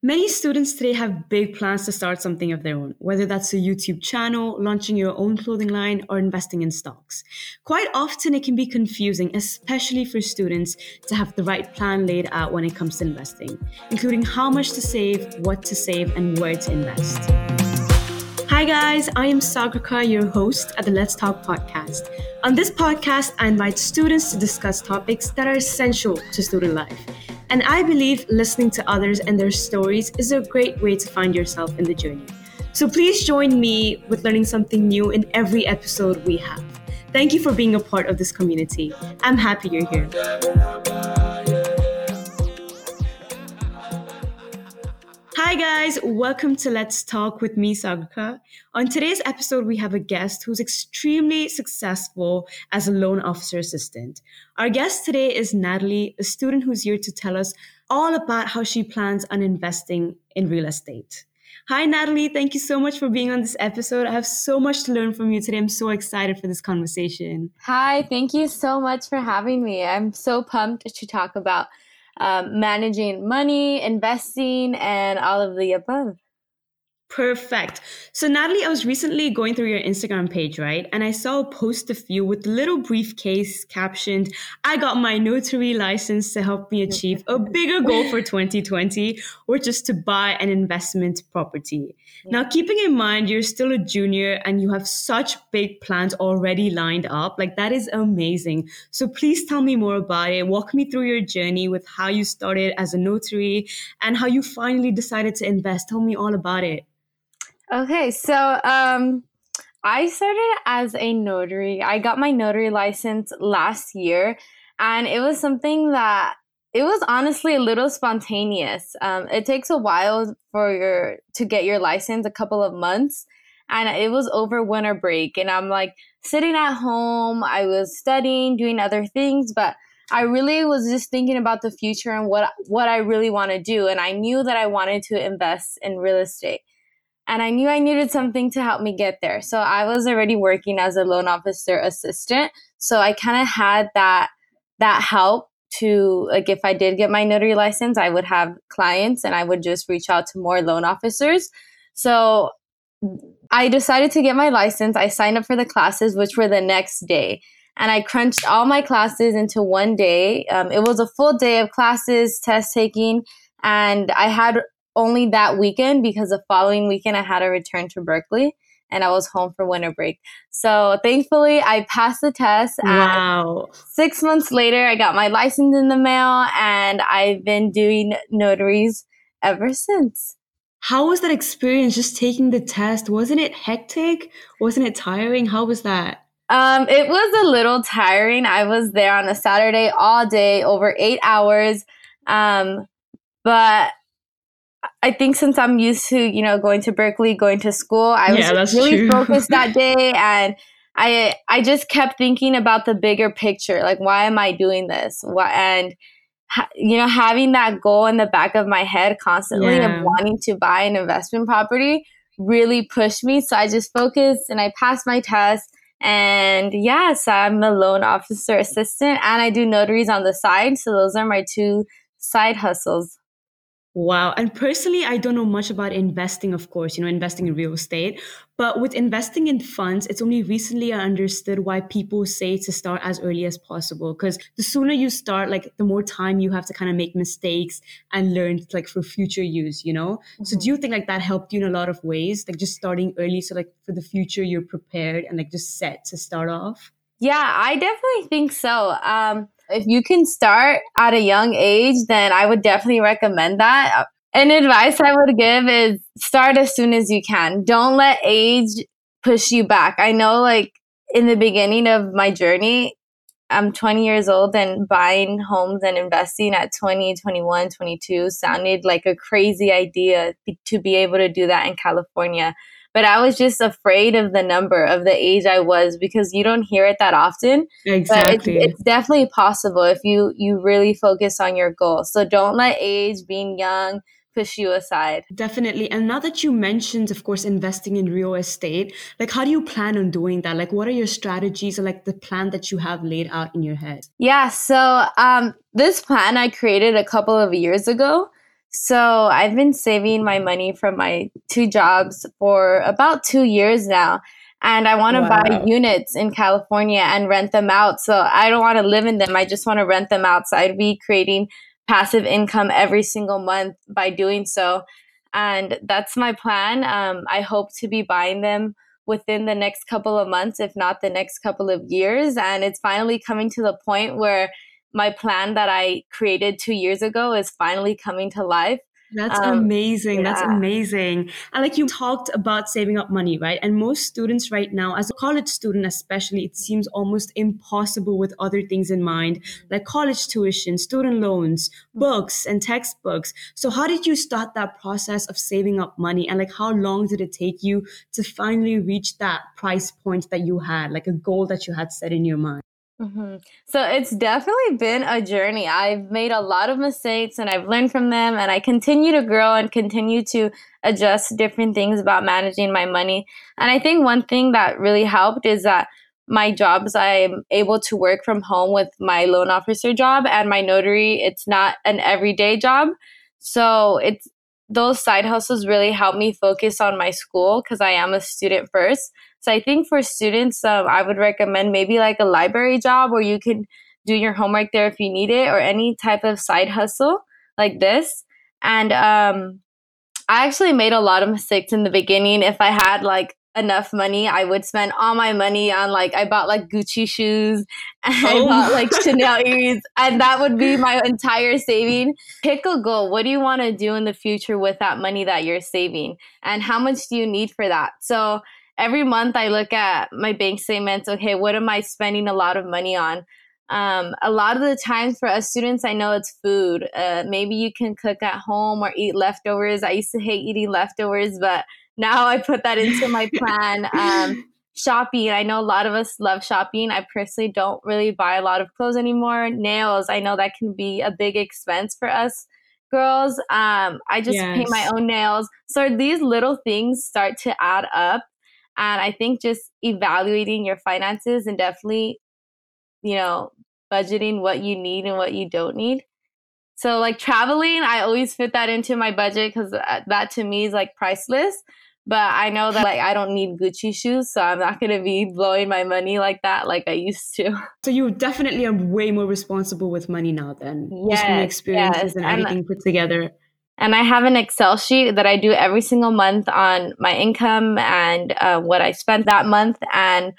Many students today have big plans to start something of their own, whether that's a YouTube channel, launching your own clothing line, or investing in stocks. Quite often, it can be confusing, especially for students, to have the right plan laid out when it comes to investing, including how much to save, what to save, and where to invest. Hi, guys, I am Sagrika, your host at the Let's Talk podcast. On this podcast, I invite students to discuss topics that are essential to student life and I believe listening to others and their stories is a great way to find yourself in the journey. So please join me with learning something new in every episode we have. Thank you for being a part of this community. I'm happy you're here. Hi, guys. Welcome to Let's Talk with me, Sagrika. On today's episode, we have a guest who's extremely successful as a loan officer assistant. Our guest today is Natalie, a student who's here to tell us all about how she plans on investing in real estate. Hi, Natalie. Thank you so much for being on this episode. I have so much to learn from you today. I'm so excited for this conversation. Hi, thank you so much for having me. I'm so pumped to talk about um, managing money, investing, and all of the above. Perfect. So, Natalie, I was recently going through your Instagram page, right? And I saw a post of you with a little briefcase captioned, I got my notary license to help me achieve a bigger goal for 2020, which is to buy an investment property. Now, keeping in mind you're still a junior and you have such big plans already lined up, like that is amazing. So, please tell me more about it. Walk me through your journey with how you started as a notary and how you finally decided to invest. Tell me all about it. Okay, so um, I started as a notary. I got my notary license last year, and it was something that it was honestly a little spontaneous. Um, it takes a while for your to get your license, a couple of months, and it was over winter break, and I'm like sitting at home. I was studying, doing other things, but I really was just thinking about the future and what what I really want to do, and I knew that I wanted to invest in real estate and I knew I needed something to help me get there. So I was already working as a loan officer assistant. So I kind of had that that help to like if I did get my notary license, I would have clients and I would just reach out to more loan officers. So I decided to get my license. I signed up for the classes, which were the next day. And I crunched all my classes into one day. Um, it was a full day of classes, test taking, and I had only that weekend because the following weekend I had to return to Berkeley and I was home for winter break. So thankfully, I passed the test. Wow. Six months later, I got my license in the mail and I've been doing notaries ever since. How was that experience just taking the test? Wasn't it hectic? Wasn't it tiring? How was that? Um, it was a little tiring. I was there on a Saturday all day, over eight hours. Um, but I think since I'm used to, you know, going to Berkeley, going to school, I was yeah, really true. focused that day and I I just kept thinking about the bigger picture, like why am I doing this? What and ha, you know, having that goal in the back of my head constantly yeah. of wanting to buy an investment property really pushed me. So I just focused and I passed my test. And yes, I'm a loan officer assistant and I do notaries on the side. So those are my two side hustles. Wow. And personally, I don't know much about investing, of course, you know, investing in real estate. But with investing in funds, it's only recently I understood why people say to start as early as possible. Because the sooner you start, like the more time you have to kind of make mistakes and learn like for future use, you know? Mm-hmm. So do you think like that helped you in a lot of ways? Like just starting early so like for the future you're prepared and like just set to start off? Yeah, I definitely think so. Um if you can start at a young age, then I would definitely recommend that. An advice I would give is start as soon as you can. Don't let age push you back. I know, like, in the beginning of my journey, I'm 20 years old and buying homes and investing at 20, 21, 22 sounded like a crazy idea to be able to do that in California but I was just afraid of the number of the age I was because you don't hear it that often. Exactly. But it's, it's definitely possible if you you really focus on your goal. So don't let age, being young, push you aside. Definitely. And now that you mentioned, of course, investing in real estate, like how do you plan on doing that? Like what are your strategies or like the plan that you have laid out in your head? Yeah. So um this plan I created a couple of years ago. So I've been saving my money from my two jobs for about two years now. And I want to wow. buy units in California and rent them out. So I don't want to live in them. I just want to rent them out. So I'd be creating passive income every single month by doing so. And that's my plan. Um, I hope to be buying them within the next couple of months, if not the next couple of years. And it's finally coming to the point where my plan that I created two years ago is finally coming to life. That's um, amazing. Yeah. That's amazing. And like you talked about saving up money, right? And most students right now, as a college student especially, it seems almost impossible with other things in mind, like college tuition, student loans, books, and textbooks. So how did you start that process of saving up money? And like how long did it take you to finally reach that price point that you had, like a goal that you had set in your mind? Mm-hmm. So it's definitely been a journey. I've made a lot of mistakes and I've learned from them, and I continue to grow and continue to adjust different things about managing my money. And I think one thing that really helped is that my jobs, I'm able to work from home with my loan officer job and my notary. It's not an everyday job. So it's those side hustles really help me focus on my school because I am a student first. So I think for students, um, I would recommend maybe like a library job where you can do your homework there if you need it, or any type of side hustle like this. And um, I actually made a lot of mistakes in the beginning. If I had like enough money, I would spend all my money on like I bought like Gucci shoes and oh. I bought like Chanel earrings, and that would be my entire saving. Pick a goal. What do you want to do in the future with that money that you're saving, and how much do you need for that? So every month I look at my bank statements. Okay, what am I spending a lot of money on? Um, a lot of the times for us students, I know it's food. Uh, maybe you can cook at home or eat leftovers. I used to hate eating leftovers, but now I put that into my plan. Um, shopping, I know a lot of us love shopping. I personally don't really buy a lot of clothes anymore. Nails, I know that can be a big expense for us girls. Um, I just yes. paint my own nails. So these little things start to add up and I think just evaluating your finances and definitely, you know, budgeting what you need and what you don't need. So, like traveling, I always fit that into my budget because uh, that to me is like priceless. But I know that like I don't need Gucci shoes, so I'm not gonna be blowing my money like that like I used to. So you definitely are way more responsible with money now, then. Yes, just from experiences yes. and everything and, put together. And I have an Excel sheet that I do every single month on my income and uh, what I spent that month and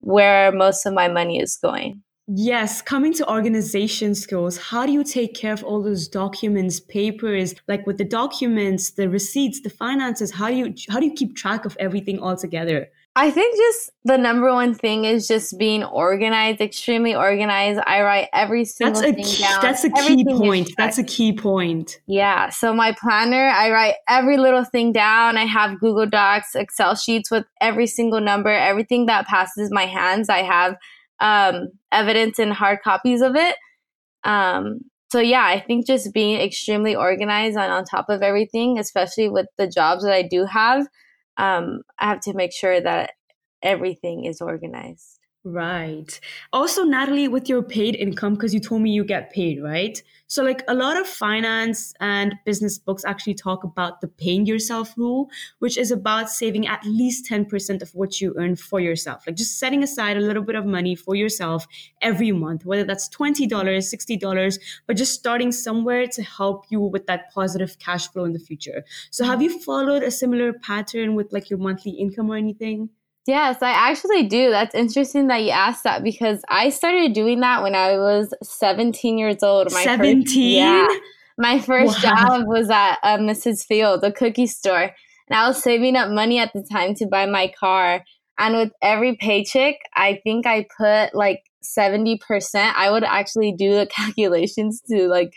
where most of my money is going. Yes, coming to organization skills, how do you take care of all those documents, papers, like with the documents, the receipts, the finances, how do you how do you keep track of everything all together? I think just the number one thing is just being organized, extremely organized. I write every single that's a thing key, down. That's a key point. That's a key point. Yeah. So my planner, I write every little thing down. I have Google Docs, Excel sheets with every single number, everything that passes my hands. I have um, evidence and hard copies of it. Um, so yeah, I think just being extremely organized and on top of everything, especially with the jobs that I do have um, I have to make sure that everything is organized. Right. Also, Natalie, with your paid income, because you told me you get paid, right? So, like a lot of finance and business books actually talk about the paying yourself rule, which is about saving at least 10% of what you earn for yourself. Like just setting aside a little bit of money for yourself every month, whether that's $20, $60, but just starting somewhere to help you with that positive cash flow in the future. So, have you followed a similar pattern with like your monthly income or anything? Yes, I actually do. That's interesting that you asked that because I started doing that when I was 17 years old. My 17? First, yeah. My first wow. job was at uh, Mrs. Field, a cookie store. And I was saving up money at the time to buy my car. And with every paycheck, I think I put like 70%. I would actually do the calculations to like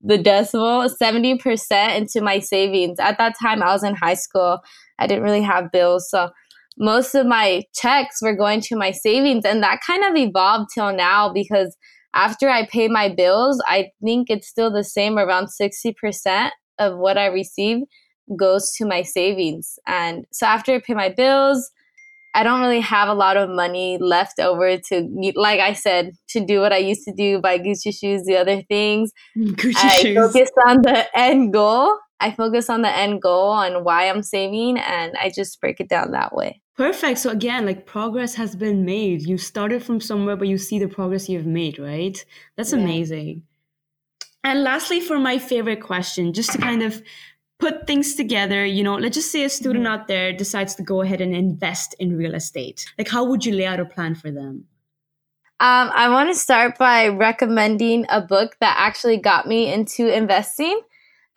the decimal 70% into my savings. At that time, I was in high school. I didn't really have bills. So most of my checks were going to my savings and that kind of evolved till now because after I pay my bills, I think it's still the same around 60% of what I receive goes to my savings. And so after I pay my bills, I don't really have a lot of money left over to, like I said, to do what I used to do, buy Gucci shoes, the other things. Gucci I shoes. focus on the end goal. I focus on the end goal and why I'm saving, and I just break it down that way. Perfect. So again, like progress has been made. You started from somewhere, but you see the progress you've made, right? That's Yeah. amazing. And lastly, for my favorite question, just to kind of put things together, you know, let's just say a student Mm-hmm. out there decides to go ahead and invest in real estate. Like, how would you lay out a plan for them? Um, I want to start by recommending a book that actually got me into investing.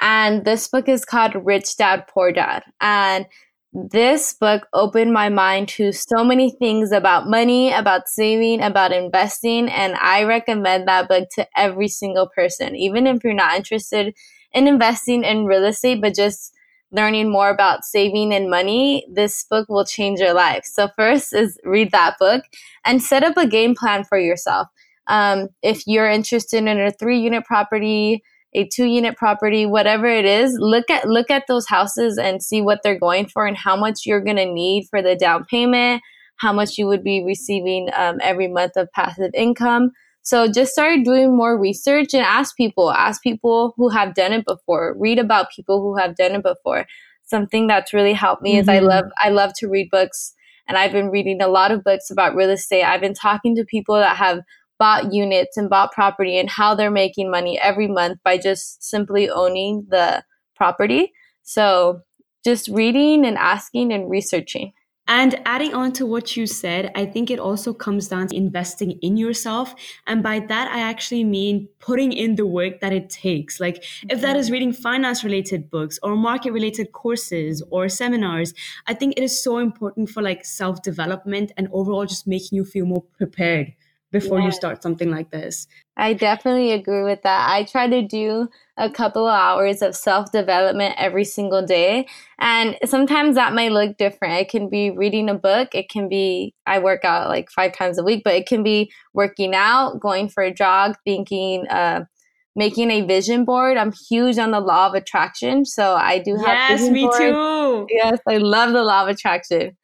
And this book is called Rich Dad Poor Dad. And this book opened my mind to so many things about money, about saving, about investing. And I recommend that book to every single person, even if you're not interested in investing in real estate, but just learning more about saving and money. This book will change your life. So, first is read that book and set up a game plan for yourself. Um, if you're interested in a three unit property, a two unit property, whatever it is, look at look at those houses and see what they're going for and how much you're going to need for the down payment, how much you would be receiving um, every month of passive income. So just start doing more research and ask people, ask people who have done it before, read about people who have done it before. Something that's really helped me is I Mhm. love I love to read books and I've been reading a lot of books about real estate. I've been talking to people that have bought units and bought property and how they're making money every month by just simply owning the property. So just reading and asking and researching. And adding on to what you said, I think it also comes down to investing in yourself. And by that, I actually mean putting in the work that it takes. Like, if that is reading finance related books or market related courses or seminars, I think it is so important for like self development and overall just making you feel more prepared before you start something like this. I definitely agree with that. I try to do a couple of hours of self development every single day. And sometimes that might look different. It can be reading a book, it can be, I work out like five times a week, but it can be working out, going for a jog, thinking, uh, making a vision board. I'm huge on the law of attraction. So I do have Yes, me too. Yes, I love the law of attraction.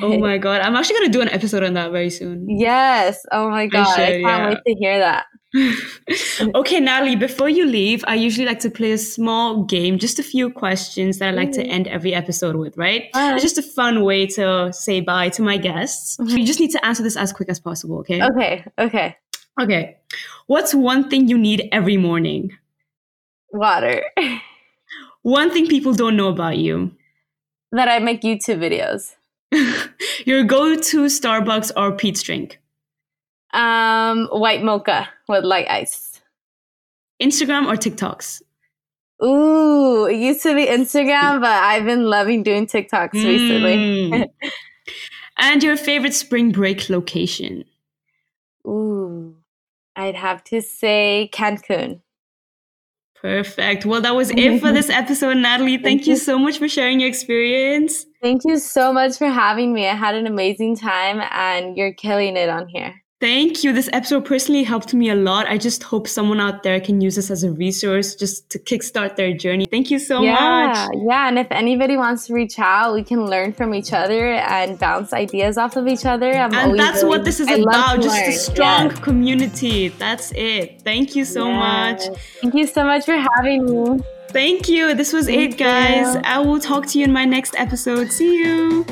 Oh my God. I'm actually going to do an episode on that very soon. Yes. Oh my God. I should, can't yeah. wait to hear that. okay, Natalie, before you leave, I usually like to play a small game, just a few questions that I like to Mhm. end every episode with, right? Alright. It's just a fun way to say bye to my guests. You just need to answer this as quick as possible, okay? Okay. Okay. Okay. What's one thing you need every morning? Water. One thing people don't know about you. that I make YouTube videos. Your go to Starbucks or Peet's drink. Um, white mocha with light ice. Instagram or TikToks. Ooh, it used to be Instagram, but I've been loving doing TikToks recently. Mm. and your favorite spring break location. Ooh, I'd have to say Cancun. Perfect. Well, that was it for this episode, Natalie. Thank, Thank you. so much for sharing your experience. Thank you so much for having me. I had an amazing time, and you're killing it on here. Thank you. This episode personally helped me a lot. I just hope someone out there can use this as a resource just to kickstart their journey. Thank you so yeah, much. yeah. And if anybody wants to reach out, we can learn from each other and bounce ideas off of each other. I'm And that's really- what this is I about just a strong Yes. community. That's it. Thank you so much. Thank you so much for having me. Thank you. This was Thank it, guys. you. I will talk to you in my next episode. See you.